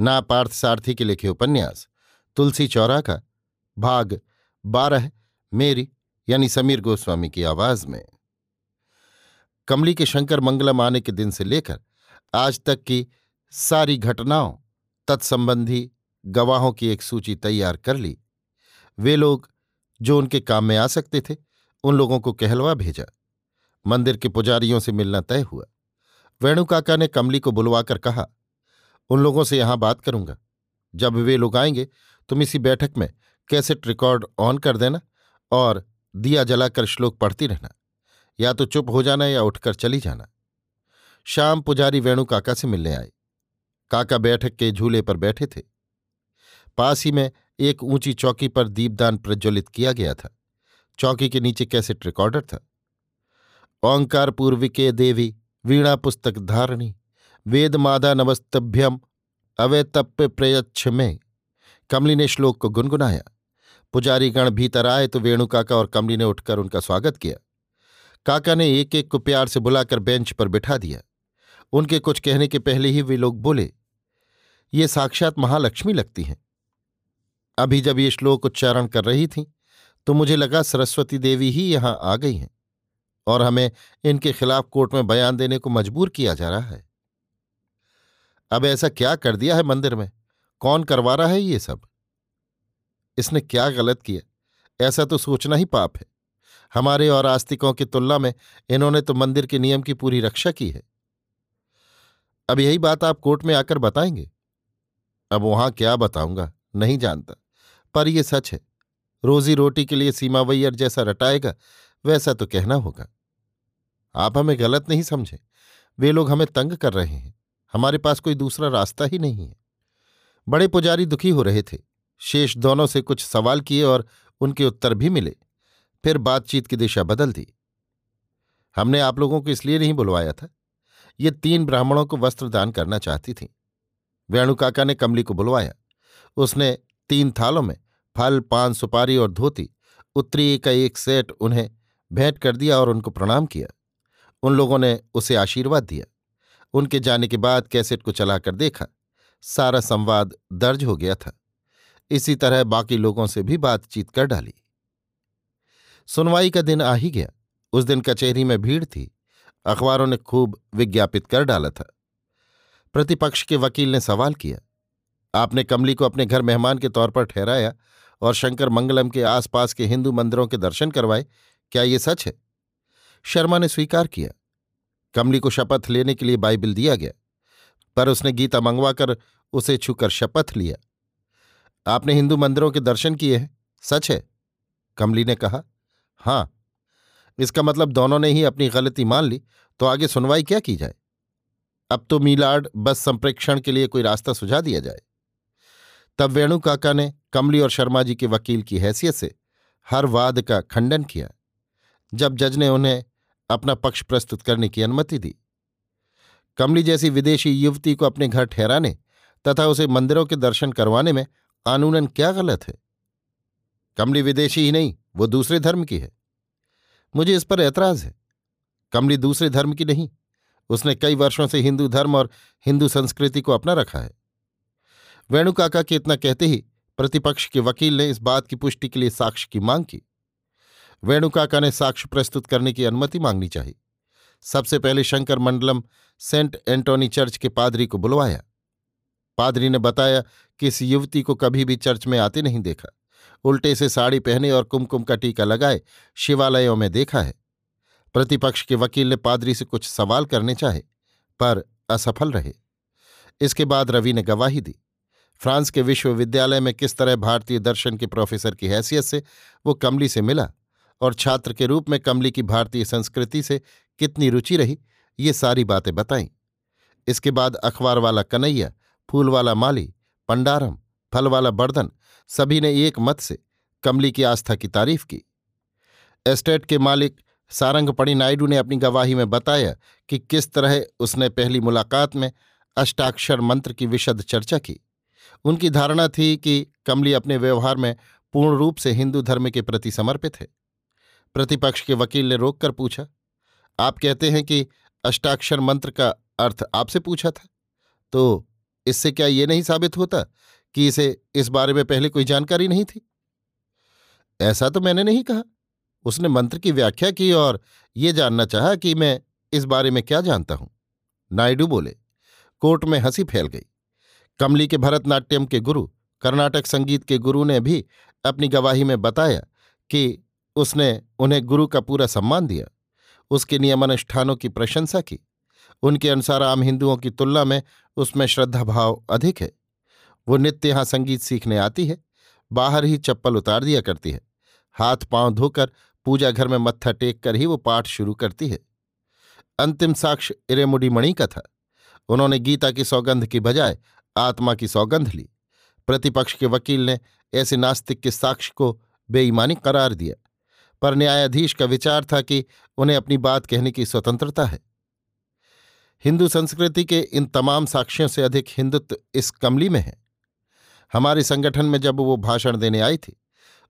ना पार्थ सारथी के लिखे उपन्यास, तुलसी चौरा का, भाग बारह, मेरी, यानी समीर गोस्वामी की आवाज़ में। कमली के शंकर मंगलम आने के दिन से लेकर आज तक की सारी घटनाओं, तत्संबंधी गवाहों की एक सूची तैयार कर ली। वे लोग जो उनके काम में आ सकते थे, उन लोगों को कहलवा भेजा। मंदिर के पुजारियों से मिलना तय हुआ। वेणुकाका ने कमली को बुलवाकर कहा उन लोगों से यहाँ बात करूँगा। जब वे लोग आएँगे, तुम इसी बैठक में कैसेट रिकॉर्ड ऑन कर देना और दिया जलाकर श्लोक पढ़ती रहना। या तो चुप हो जाना या उठकर चली जाना। शाम पुजारी वेणु काका से मिलने आए। काका बैठक के झूले पर बैठे थे। पास ही में एक ऊँची चौकी पर दीपदान प्रज्वलित किया गया था। चौकी के नीचे कैसेट रिकॉर्डर था। ओंकार पूर्विके देवी वीणा पुस्तक धारणी वेद मादा नमस्तभ्यम अवैतप्य प्रयच्छ में कमली ने श्लोक को गुनगुनाया। पुजारी गण भीतर आए तो वेणु काका और कमली ने उठकर उनका स्वागत किया। काका ने एक एक को प्यार से बुलाकर बेंच पर बिठा दिया। उनके कुछ कहने के पहले ही वे लोग बोले, ये साक्षात महालक्ष्मी लगती हैं। अभी जब ये श्लोक उच्चारण कर रही थीं तो मुझे लगा सरस्वती देवी ही यहाँ आ गई हैं और हमें इनके खिलाफ कोर्ट में बयान देने को मजबूर किया जा रहा है। अब ऐसा क्या कर दिया है मंदिर में? कौन करवा रहा है ये सब? इसने क्या गलत किया? ऐसा तो सोचना ही पाप है। हमारे और आस्तिकों की तुलना में इन्होंने तो मंदिर के नियम की पूरी रक्षा की है। अब यही बात आप कोर्ट में आकर बताएँगे? अब वहाँ क्या बताऊँगा? नहीं जानता। पर यह सच है। रोजी रोटी के लिए सीमावैयर जैसा रटाएगा, वैसा तो कहना होगा। आप हमें गलत नहीं समझे। वे लोग हमें तंग कर रहे हैं। हमारे पास कोई दूसरा रास्ता ही नहीं है। बड़े पुजारी दुखी हो रहे थे। शेष दोनों से कुछ सवाल किए और उनके उत्तर भी मिले। फिर बातचीत की दिशा बदल दी। हमने आप लोगों को इसलिए नहीं बुलवाया था। ये तीन ब्राह्मणों को वस्त्र दान करना चाहती थी। वेणुकाका ने कमली को बुलवाया। उसने तीन थालों में फल, पान, सुपारी और धोती, उत्तरी का एक सेट उन्हें भेंट कर दिया और उनको प्रणाम किया। उन लोगों ने उसे आशीर्वाद दिया। उनके जाने के बाद कैसेट को चलाकर देखा। सारा संवाद दर्ज हो गया था। इसी तरह बाकी लोगों से भी बातचीत कर डाली। सुनवाई का दिन आ ही गया। उस दिन कचहरी में भीड़ थी। अखबारों ने खूब विज्ञापित कर डाला था। प्रतिपक्ष के वकील ने सवाल किया, आपने कमली को अपने घर मेहमान के तौर पर ठहराया और शंकर मंगलम के आसपास के हिंदू मंदिरों के दर्शन करवाए, क्या ये सच है? शर्मा ने स्वीकार किया। कमली को शपथ लेने के लिए बाइबिल दिया गया, पर उसने गीता मंगवाकर उसे छूकर शपथ लिया। आपने हिंदू मंदिरों के दर्शन किए हैं, सच है? कमली ने कहा, हाँ। इसका मतलब दोनों ने ही अपनी गलती मान ली तो आगे सुनवाई क्या की जाए? अब तो मीलाड बस संप्रेक्षण के लिए कोई रास्ता सुझा दिया जाए। तब वेणु काका ने कमली और शर्मा जी के वकील की हैसियत से हर वाद का खंडन किया। जब जज ने उन्हें अपना पक्ष प्रस्तुत करने की अनुमति दी। कमली जैसी विदेशी युवती को अपने घर ठहराने तथा उसे मंदिरों के दर्शन करवाने में कानूनन क्या गलत है? कमली विदेशी ही नहीं, वो दूसरे धर्म की है। मुझे इस पर ऐतराज है। कमली दूसरे धर्म की नहीं, उसने कई वर्षों से हिंदू धर्म और हिंदू संस्कृति को अपना रखा है। वेणुकाका के इतना कहते ही प्रतिपक्ष के वकील ने इस बात की पुष्टि के लिए साक्ष्य की मांग की। वेणुकाका ने साक्ष्य प्रस्तुत करने की अनुमति मांगनी चाहिए। सबसे पहले Shankar Mandalam Saint Antony Church के पादरी को बुलवाया। पादरी ने बताया कि इस युवती को कभी भी चर्च में आते नहीं देखा। उल्टे से साड़ी पहने और कुमकुम का टीका लगाए, शिवालयों में देखा है। प्रतिपक्ष के वकील ने पादरी से कुछ सवाल करने चाहे, पर असफल रहे। इसके बाद रवि ने गवाही दी। फ्रांस के विश्वविद्यालय में किस तरह भारतीय दर्शन के प्रोफेसर की हैसियत से वो कमली से मिला? और छात्र के रूप में कमली की भारतीय संस्कृति से कितनी रुचि रही, ये सारी बातें बताईं। इसके बाद अखबार वाला कन्हैया, फूल वाला माली, पंडारम, फल वाला बर्दन, सभी ने एक मत से कमली की आस्था की तारीफ़ की। एस्टेट के मालिक सारंगपणी नायडू ने अपनी गवाही में बताया कि किस तरह उसने पहली मुलाकात में अष्टाक्षर मंत्र की विशद चर्चा की। उनकी धारणा थी कि कमली अपने व्यवहार में पूर्ण रूप से हिंदू धर्म के प्रति समर्पित है। प्रतिपक्ष के वकील ने रोककर पूछा, आप कहते हैं कि अष्टाक्षर मंत्र का अर्थ आपसे पूछा था? तो इससे क्या ये नहीं साबित होता कि इसे इस बारे में पहले कोई जानकारी नहीं थी? ऐसा तो मैंने नहीं कहा। उसने मंत्र की व्याख्या की और ये जानना चाहा कि मैं इस बारे में क्या जानता हूँ। नायडू बोले, कोर्ट में हँसी फैल गई। कमली के भरतनाट्यम के गुरु, कर्नाटक संगीत के गुरु ने भी अपनी गवाही में बताया कि उसने उन्हें गुरु का पूरा सम्मान दिया। उसके नियमानुष्ठानों की प्रशंसा की। उनके अनुसार आम हिंदुओं की तुलना में उसमें श्रद्धाभाव अधिक है। वो नित्य यहाँ संगीत सीखने आती है। बाहर ही चप्पल उतार दिया करती है। हाथ पाँव धोकर पूजा घर में मत्था टेक कर ही वो पाठ शुरू करती है। अंतिम साक्ष्य इरेमुडी मणि का था। उन्होंने गीता की सौगंध की बजाय आत्मा की सौगंध ली। प्रतिपक्ष के वकील ने ऐसे नास्तिक के साक्ष्य को बेईमानी करार दिया। पर न्यायाधीश का विचार था कि उन्हें अपनी बात कहने की स्वतंत्रता है। हिंदू संस्कृति के इन तमाम साक्ष्यों से अधिक हिंदुत्व इस कमली में है। हमारे संगठन में जब वो भाषण देने आई थी,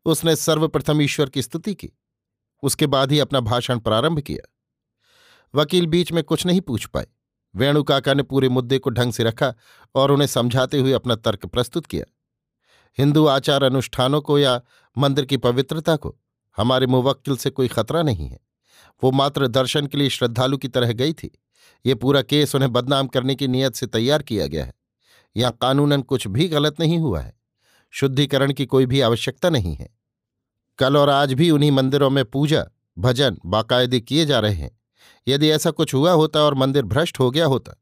उसने सर्वप्रथम ईश्वर की स्तुति की। उसके बाद ही अपना भाषण प्रारंभ किया। वकील बीच में कुछ नहीं पूछ पाए। वेणु काका ने पूरे मुद्दे को ढंग से रखा और उन्हें समझाते हुए अपना तर्क प्रस्तुत किया। हिंदू आचार अनुष्ठानों को या मंदिर की पवित्रता को हमारे मुवक्किल से कोई खतरा नहीं है। वो मात्र दर्शन के लिए श्रद्धालु की तरह गई थी। ये पूरा केस उन्हें बदनाम करने की नीयत से तैयार किया गया है। यहाँ कानूनन कुछ भी गलत नहीं हुआ है। शुद्धिकरण की कोई भी आवश्यकता नहीं है। कल और आज भी उन्हीं मंदिरों में पूजा, भजन, बाकायदे किए जा रहे हैं। यदि ऐसा कुछ हुआ होता और मंदिर भ्रष्ट हो गया होता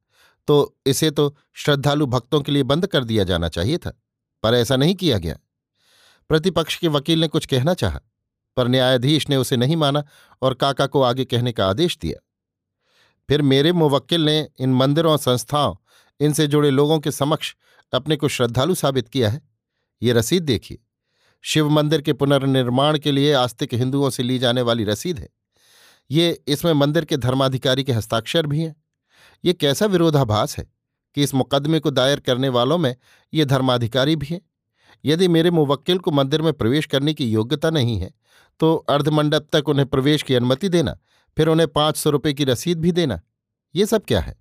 तो इसे तो श्रद्धालु भक्तों के लिए बंद कर दिया जाना चाहिए था, पर ऐसा नहीं किया गया। प्रतिपक्ष के वकील ने कुछ कहना चाहा। पर न्यायाधीश ने उसे नहीं माना और काका को आगे कहने का आदेश दिया। फिर मेरे मुवक्किल ने इन मंदिरों, संस्थाओं, इनसे जुड़े लोगों के समक्ष अपने को श्रद्धालु साबित किया है। ये रसीद देखिए। शिव मंदिर के पुनर्निर्माण के लिए आस्तिक हिंदुओं से ली जाने वाली रसीद है। ये इसमें मंदिर के धर्माधिकारी के हस्ताक्षर भी हैं। ये कैसा विरोधाभास है कि इस मुकदमे को दायर करने वालों में ये धर्माधिकारी भी हैं? यदि मेरे मुवक्किल को मंदिर में प्रवेश करने की योग्यता नहीं है तो अर्धमंडप तक उन्हें प्रवेश की अनुमति देना, फिर उन्हें पाँच सौ रुपये की रसीद भी देना, ये सब क्या है?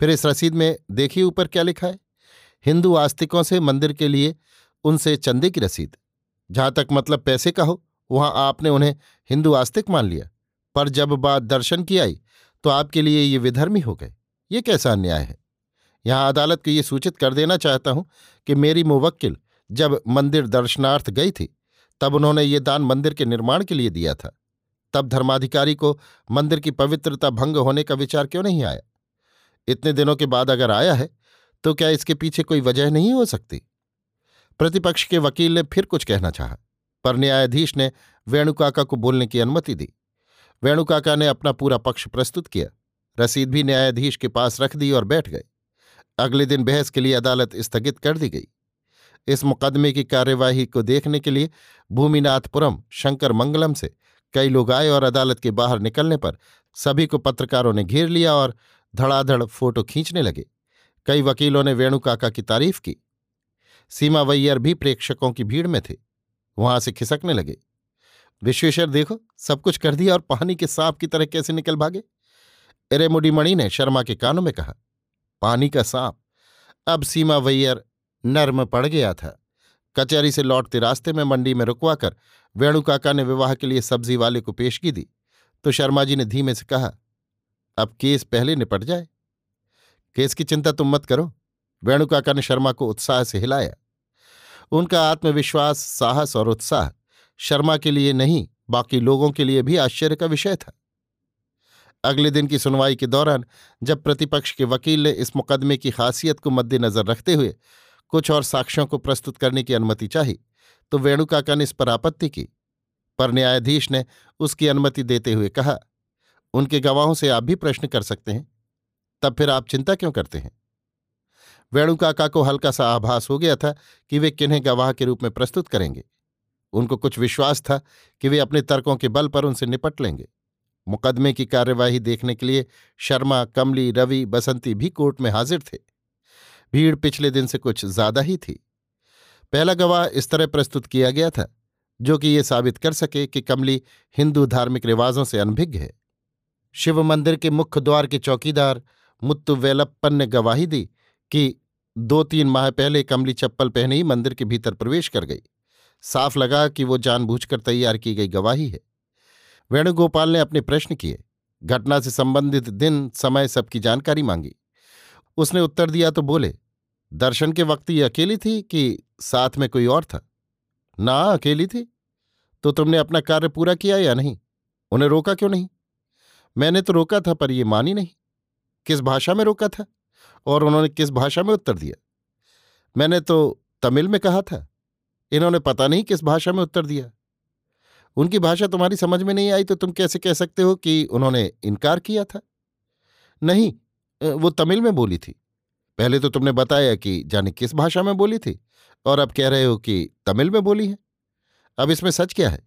फिर इस रसीद में देखिए ऊपर क्या लिखा है। हिंदू आस्तिकों से मंदिर के लिए उनसे चंदे की रसीद। जहाँ तक मतलब पैसे का हो, वहाँ आपने उन्हें हिंदू आस्तिक मान लिया। पर जब बात दर्शन की आई तो आपके लिए ये विधर्मी हो गए। ये कैसा अन्याय है? यहाँ अदालत को ये सूचित कर देना चाहता हूँ कि मेरी मुवक्किल जब मंदिर दर्शनार्थ गई थी तब उन्होंने ये दान मंदिर के निर्माण के लिए दिया था। तब धर्माधिकारी को मंदिर की पवित्रता भंग होने का विचार क्यों नहीं आया? इतने दिनों के बाद अगर आया है तो क्या इसके पीछे कोई वजह नहीं हो सकती? प्रतिपक्ष के वकील ने फिर कुछ कहना चाहा, पर न्यायाधीश ने वेणुकाका को बोलने की अनुमति दी। वेणुकाका ने अपना पूरा पक्ष प्रस्तुत किया। रसीद भी न्यायाधीश के पास रख दी और बैठ गए। अगले दिन बहस के लिए अदालत स्थगित कर दी गई। इस मुकदमे की कार्यवाही को देखने के लिए भूमिनाथपुरम शंकर मंगलम से कई लोग आए और अदालत के बाहर निकलने पर सभी को पत्रकारों ने घेर लिया और धड़ाधड़ फ़ोटो खींचने लगे। कई वकीलों ने वेणुकाका की तारीफ़ की। सीमा वैयर भी प्रेक्षकों की भीड़ में थे। वहाँ से खिसकने लगे। विश्वेश्वर, देखो, सब कुछ कर दिया और पानी के सांप की तरह कैसे निकल भागे? एरेमुडी मणि ने शर्मा के कानों में कहा, पानी का सांप। अब सीमा वैयर नर्म पड़ गया था। कचहरी से लौटते रास्ते में मंडी में रुकवाकर वेणु काका ने विवाह के लिए सब्ज़ी वाले को पेशगी दी तो शर्मा जी ने धीमे से कहा, अब केस पहले निपट जाए। केस की चिंता तुम मत करो। वेणुकाका ने शर्मा को उत्साह से हिलाया। उनका आत्मविश्वास, साहस और उत्साह शर्मा के लिए नहीं, बाकी लोगों के लिए भी आश्चर्य का विषय था। अगले दिन की सुनवाई के दौरान जब प्रतिपक्ष के वकील ने इस मुकदमे की खासियत को मद्देनजर रखते हुए कुछ और साक्ष्यों को प्रस्तुत करने की अनुमति चाही तो वेणुकाका ने इस पर आपत्ति की। पर न्यायाधीश ने उसकी अनुमति देते हुए कहा, उनके गवाहों से आप भी प्रश्न कर सकते हैं। तब फिर आप चिंता क्यों करते हैं? वेणुकाका को हल्का सा आभास हो गया था कि वे किन्हें गवाह के रूप में प्रस्तुत करेंगे। उनको कुछ विश्वास था कि वे अपने तर्कों के बल पर उनसे निपट लेंगे। मुकदमे की कार्यवाही देखने के लिए शर्मा, कमली, रवि, बसंती भी कोर्ट में हाजिर थे। भीड़ पिछले दिन से कुछ ज़्यादा ही थी। पहला गवाह इस तरह प्रस्तुत किया गया था, जो कि ये साबित कर सके कि कमली हिंदू धार्मिक रिवाजों से अनभिज्ञ है। शिव मंदिर के मुख्य द्वार के चौकीदार मुत्तु वेलप्पन ने गवाही दी कि दो तीन माह पहले कमली चप्पल पहने ही मंदिर के भीतर प्रवेश कर गई। साफ़ लगा कि वो जानबूझकर तैयार की गई गवाही है। वेणुगोपाल ने अपने प्रश्न किए। घटना से संबंधित दिन, समय सबकी जानकारी मांगी। उसने उत्तर दिया तो बोले दर्शन के वक्त ये अकेली थी कि साथ में कोई और था? ना, अकेली थी। तो तुमने अपना कार्य पूरा किया या नहीं? उन्हें रोका क्यों नहीं? मैंने तो रोका था, पर ये मानी नहीं। किस भाषा में रोका था? और उन्होंने किस भाषा में उत्तर दिया? मैंने तो तमिल में कहा था। इन्होंने पता नहीं किस भाषा में उत्तर दिया। उनकी भाषा तुम्हारी समझ में नहीं आई तो तुम कैसे कह सकते हो कि उन्होंने इनकार किया था? नहीं वो तमिल में बोली थी। पहले तो तुमने बताया कि जाने किस भाषा में बोली थी और अब कह रहे हो कि तमिल में बोली है। अब इसमें सच क्या है?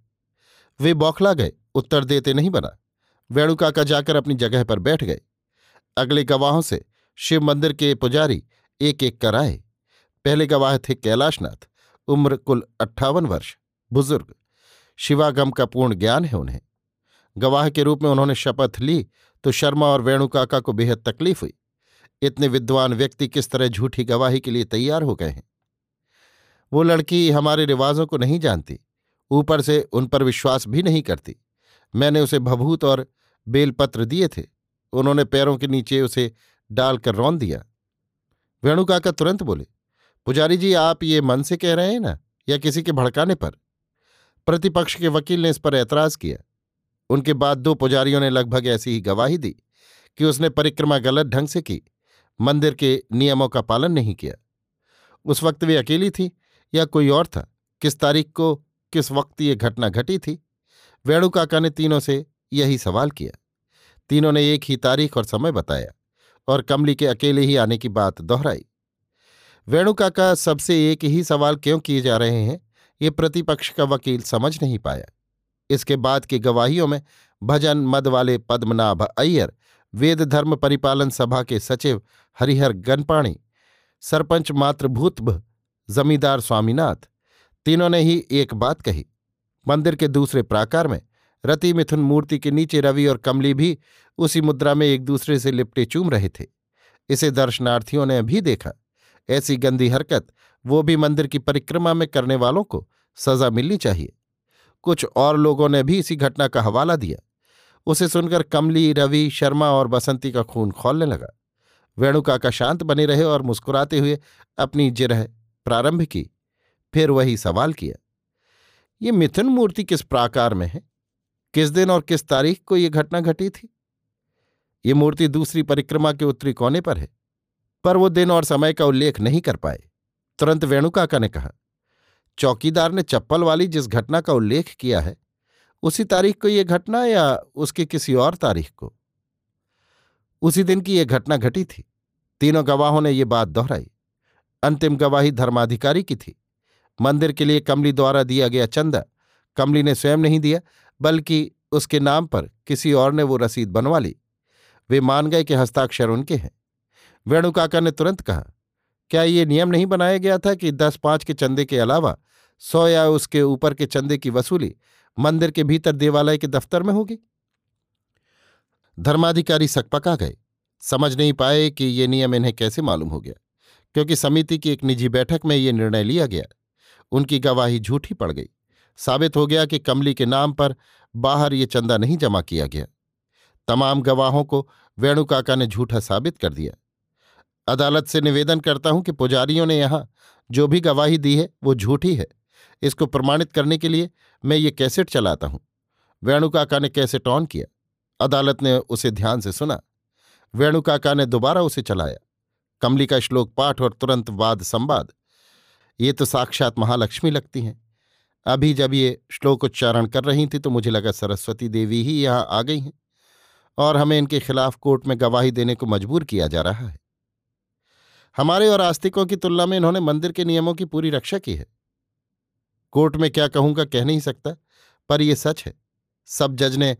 वे बौखला गए, उत्तर देते नहीं बना। वेणुकाका जाकर अपनी जगह पर बैठ गए। अगले गवाहों से शिव मंदिर के पुजारी एक एक कर आए। पहले गवाह थे कैलाशनाथ, उम्र कुल अट्ठावन वर्ष, बुज़ुर्ग। शिवागम का पूर्ण ज्ञान है उन्हें। गवाह के रूप में उन्होंने शपथ ली तो शर्मा और वेणुकाका को बेहद तकलीफ़ हुई। इतने विद्वान व्यक्ति किस तरह झूठी गवाही के लिए तैयार हो गए हैं? वो लड़की हमारे रिवाजों को नहीं जानती, ऊपर से उन पर विश्वास भी नहीं करती। मैंने उसे भभूत और बेलपत्र दिए थे। उन्होंने पैरों के नीचे उसे डालकर रौन दिया। वेणुकाका तुरंत बोले, पुजारी जी, आप ये मन से कह रहे हैं ना, या किसी के भड़काने पर? प्रतिपक्ष के वकील ने इस पर ऐतराज किया। उनके बाद दो पुजारियों ने लगभग ऐसी ही गवाही दी कि उसने परिक्रमा गलत ढंग से की। मंदिर के नियमों का पालन नहीं किया। उस वक्त वे अकेली थी, या कोई और था? किस तारीख को, किस वक्त ये घटना घटी थी? वेणुकाका ने तीनों से यही सवाल किया। तीनों ने एक ही तारीख और समय बताया, और कमली के अकेले ही आने की बात दोहराई। वेणुकाका सबसे एक ही सवाल क्यों किए जा रहे हैं, ये प्रतिपक्ष का वकील समझ नहीं पाया। इसके बाद की गवाहियों में भजन मद वाले पद्मनाभ अय्यर वेद धर्म परिपालन सभा के सचिव हरिहर गनपाणी, सरपंच मातृभूतभ जमींदार स्वामीनाथ, तीनों ने ही एक बात कही। मंदिर के दूसरे प्राकार में रति मिथुन मूर्ति के नीचे रवि और कमली भी उसी मुद्रा में एक दूसरे से लिपटे चूम रहे थे। इसे दर्शनार्थियों ने भी देखा। ऐसी गंदी हरकत वो भी मंदिर की परिक्रमा में करने वालों को सजा मिलनी चाहिए। कुछ और लोगों ने भी इसी घटना का हवाला दिया। उसे सुनकर कमली, रवि, शर्मा और बसंती का खून खोलने लगा। वेणुकाका शांत बने रहे और मुस्कुराते हुए अपनी जिरह प्रारंभ की, फिर वही सवाल किया, ये मिथुन मूर्ति किस प्राकार में है? किस दिन और किस तारीख को ये घटना घटी थी? ये मूर्ति दूसरी परिक्रमा के उत्तरी कोने पर है, पर वो दिन और समय का उल्लेख नहीं कर पाए। तुरंत वेणुकाका ने कहा, चौकीदार ने चप्पल वाली जिस घटना का उल्लेख किया है उसी तारीख को यह घटना या उसकी किसी और तारीख को? उसी दिन की यह घटना घटी थी। तीनों गवाहों ने यह बात दोहराई। अंतिम गवाही धर्माधिकारी की थी। मंदिर के लिए कमली द्वारा दिया गया चंदा कमली ने स्वयं नहीं दिया, बल्कि उसके नाम पर किसी और ने वो रसीद बनवा ली। वे मान गए कि हस्ताक्षर उनके हैं। वेणुकाका ने तुरंत कहा, क्या ये नियम नहीं बनाया गया था कि दस पाँच के चंदे के अलावा सौ या उसके ऊपर के चंदे की वसूली मंदिर के भीतर देवालय के दफ्तर में होगी। धर्माधिकारी सकपका गए। समझ नहीं पाए कि ये नियम इन्हें कैसे मालूम हो गया, क्योंकि समिति की एक निजी बैठक में ये निर्णय लिया गया। उनकी गवाही झूठी पड़ गई। साबित हो गया कि कमली के नाम पर बाहर ये चंदा नहीं जमा किया गया। तमाम गवाहों को वेणुकाका ने झूठा साबित कर दिया। अदालत से निवेदन करता हूँ कि पुजारियों ने यहाँ जो भी गवाही दी है, वो झूठी है। इसको प्रमाणित करने के लिए मैं ये कैसेट चलाता हूँ। वेणुकाका ने कैसेट ऑन किया। अदालत ने उसे ध्यान से सुना। वेणुकाका ने दोबारा उसे चलाया। कमली का श्लोक पाठ और तुरंत वाद संवाद। ये तो साक्षात महालक्ष्मी लगती हैं। अभी जब ये श्लोक उच्चारण कर रही थी तो मुझे लगा सरस्वती देवी ही यहाँ आ गई हैं और हमें इनके खिलाफ कोर्ट में गवाही देने को मजबूर किया जा रहा है। हमारे और आस्तिकों की तुलना में इन्होंने मंदिर के नियमों की पूरी रक्षा की है। कोर्ट में क्या कहूँगा, कह नहीं सकता, पर यह सच है। सब जज ने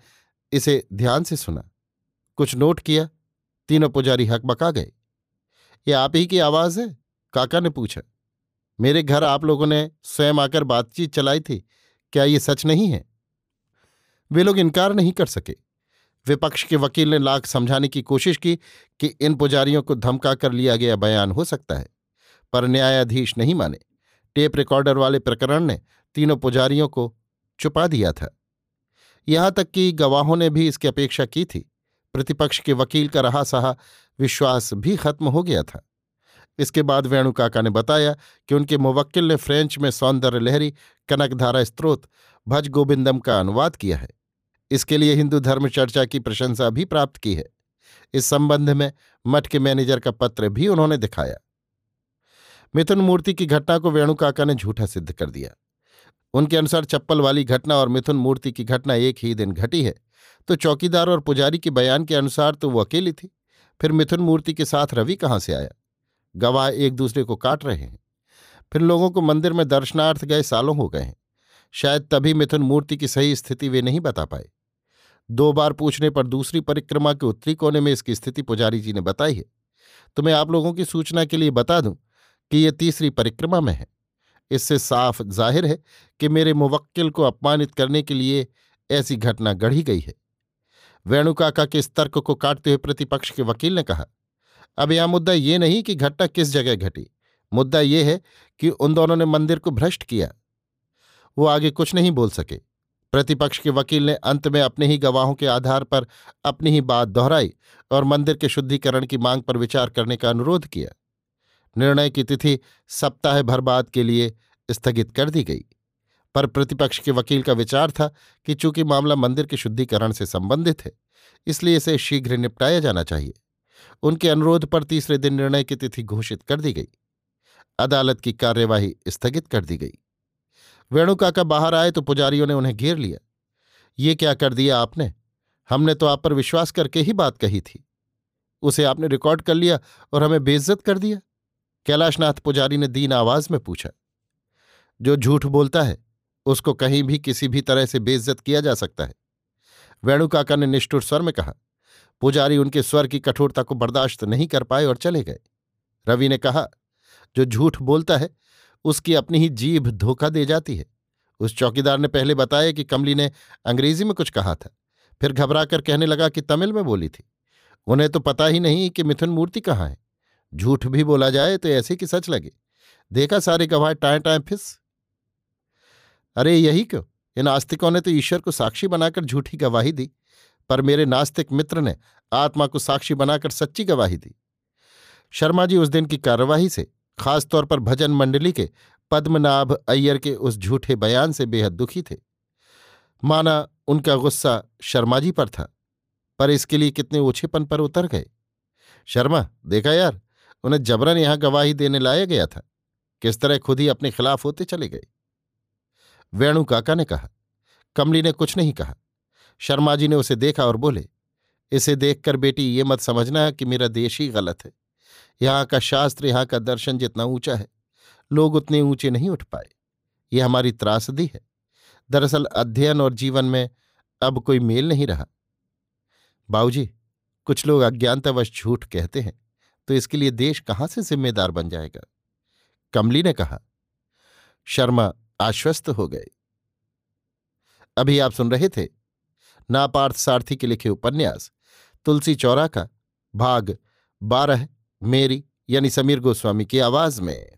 इसे ध्यान से सुना। कुछ नोट किया, तीनों पुजारी हकबका गए। ये आप ही की आवाज़ है? काका ने पूछा। मेरे घर आप लोगों ने स्वयं आकर बातचीत चलाई थी। क्या ये सच नहीं है? वे लोग इनकार नहीं कर सके। विपक्ष के वकील ने लाख समझाने की कोशिश की कि इन पुजारियों को धमका कर लिया गया बयान हो सकता है, पर न्यायाधीश नहीं माने। टेप रिकॉर्डर वाले प्रकरण ने तीनों पुजारियों को चुपा दिया था। यहाँ तक कि गवाहों ने भी इसकी अपेक्षा की थी। प्रतिपक्ष के वकील का रहा सहा विश्वास भी खत्म हो गया था। इसके बाद वेणुकाका ने बताया कि उनके मुवक्किल ने फ्रेंच में सौंदर्य लहरी, कनकधारा स्त्रोत भज गोविंदम का अनुवाद किया है। इसके लिए हिंदू धर्म चर्चा की प्रशंसा भी प्राप्त की है। इस संबंध में मठ के मैनेजर का पत्र भी उन्होंने दिखाया। मिथुन मूर्ति की घटना को वेणुकाका ने झूठा सिद्ध कर दिया। उनके अनुसार चप्पल वाली घटना और मिथुन मूर्ति की घटना एक ही दिन घटी है तो चौकीदार और पुजारी के बयान के अनुसार तो वो अकेली थी। फिर मिथुन मूर्ति के साथ रवि कहाँ से आया? गवाह एक दूसरे को काट रहे हैं। फिर लोगों को मंदिर में दर्शनार्थ गए सालों हो गए हैं। शायद तभी मिथुन मूर्ति की सही स्थिति वे नहीं बता पाए। दो बार पूछने पर दूसरी परिक्रमा के उत्तरी कोने में इसकी स्थिति पुजारी जी ने बताई है। तो मैं आप लोगों की सूचना के लिए बता दूँ कि ये तीसरी परिक्रमा में है। इससे साफ़ ज़ाहिर है कि मेरे मुवक्किल को अपमानित करने के लिए ऐसी घटना गढ़ी गई है। वेणुकाका के इस तर्क को काटते हुए प्रतिपक्ष के वकील ने कहा, अब यह मुद्दा ये नहीं कि घटना किस जगह घटी। मुद्दा यह है कि उन दोनों ने मंदिर को भ्रष्ट किया। वो आगे कुछ नहीं बोल सके। प्रतिपक्ष के वकील ने अंत में अपने ही गवाहों के आधार पर अपनी ही बात दोहराई और मंदिर के शुद्धिकरण की मांग पर विचार करने का अनुरोध किया। निर्णय की तिथि सप्ताह भर बाद के लिए स्थगित कर दी गई। पर प्रतिपक्ष के वकील का विचार था कि चूँकि मामला मंदिर के शुद्धिकरण से संबंधित है, इसलिए इसे शीघ्र निपटाया जाना चाहिए। उनके अनुरोध पर तीसरे दिन निर्णय की तिथि घोषित कर दी गई। अदालत की कार्यवाही स्थगित कर दी गई। वेणुकाका बाहर आए तो पुजारियों ने उन्हें घेर लिया। ये क्या कर दिया आपने? हमने तो आप पर विश्वास करके ही बात कही थी। उसे आपने रिकॉर्ड कर लिया और हमें बेइज्जत कर दिया। कैलाशनाथ पुजारी ने दीन आवाज़ में पूछा, जो झूठ बोलता है, उसको कहीं भी किसी भी तरह से बेइज्जत किया जा सकता है? वेणुकाका ने निष्ठुर स्वर में कहा, पुजारी उनके स्वर की कठोरता को बर्दाश्त नहीं कर पाए और चले गए। रवि ने कहा, जो झूठ बोलता है, उसकी अपनी ही जीभ धोखा दे जाती है। उस चौकीदार ने पहले बताया कि कमली ने अंग्रेज़ी में कुछ कहा था, फिर घबराकर कहने लगा कि तमिल में बोली थी। उन्हें तो पता ही नहीं कि मिथुन मूर्ति कहाँ है। झूठ भी बोला जाए तो ऐसे कि सच लगे। देखा सारे गवाह टाए टाए फिस। अरे, यही क्यों? इन आस्तिकों ने तो ईश्वर को साक्षी बनाकर झूठी गवाही दी, पर मेरे नास्तिक मित्र ने आत्मा को साक्षी बनाकर सच्ची गवाही दी। शर्मा जी उस दिन की कार्यवाही से, खासतौर पर भजन मंडली के पद्मनाभ अय्यर के उस झूठे बयान से बेहद दुखी थे। माना उनका गुस्सा शर्मा जी पर था, पर इसके लिए कितने ओछेपन पर उतर गए। शर्मा, देखा यार? उन्हें जबरन यहाँ गवाही देने लाया गया था। किस तरह खुद ही अपने खिलाफ होते चले गए। वेणु काका ने कहा, कमली ने कुछ नहीं कहा। शर्मा जी ने उसे देखा और बोले, इसे देखकर बेटी ये मत समझना कि मेरा देश ही गलत है। यहाँ का शास्त्र, यहाँ का दर्शन जितना ऊँचा है, लोग उतने ऊँचे नहीं उठ पाए। ये हमारी त्रासदी है। दरअसल अध्ययन और जीवन में अब कोई मेल नहीं रहा। बाऊजी, कुछ लोग अज्ञानतावश झूठ कहते हैं। तो इसके लिए देश कहाँ से जिम्मेदार बन जाएगा? कमली ने कहा, शर्मा आश्वस्त हो गए। अभी आप सुन रहे थे नापार्थ सारथी के लिखे उपन्यास, तुलसी चौरा का भाग बारह, मेरी यानी समीर गोस्वामी की आवाज़ में।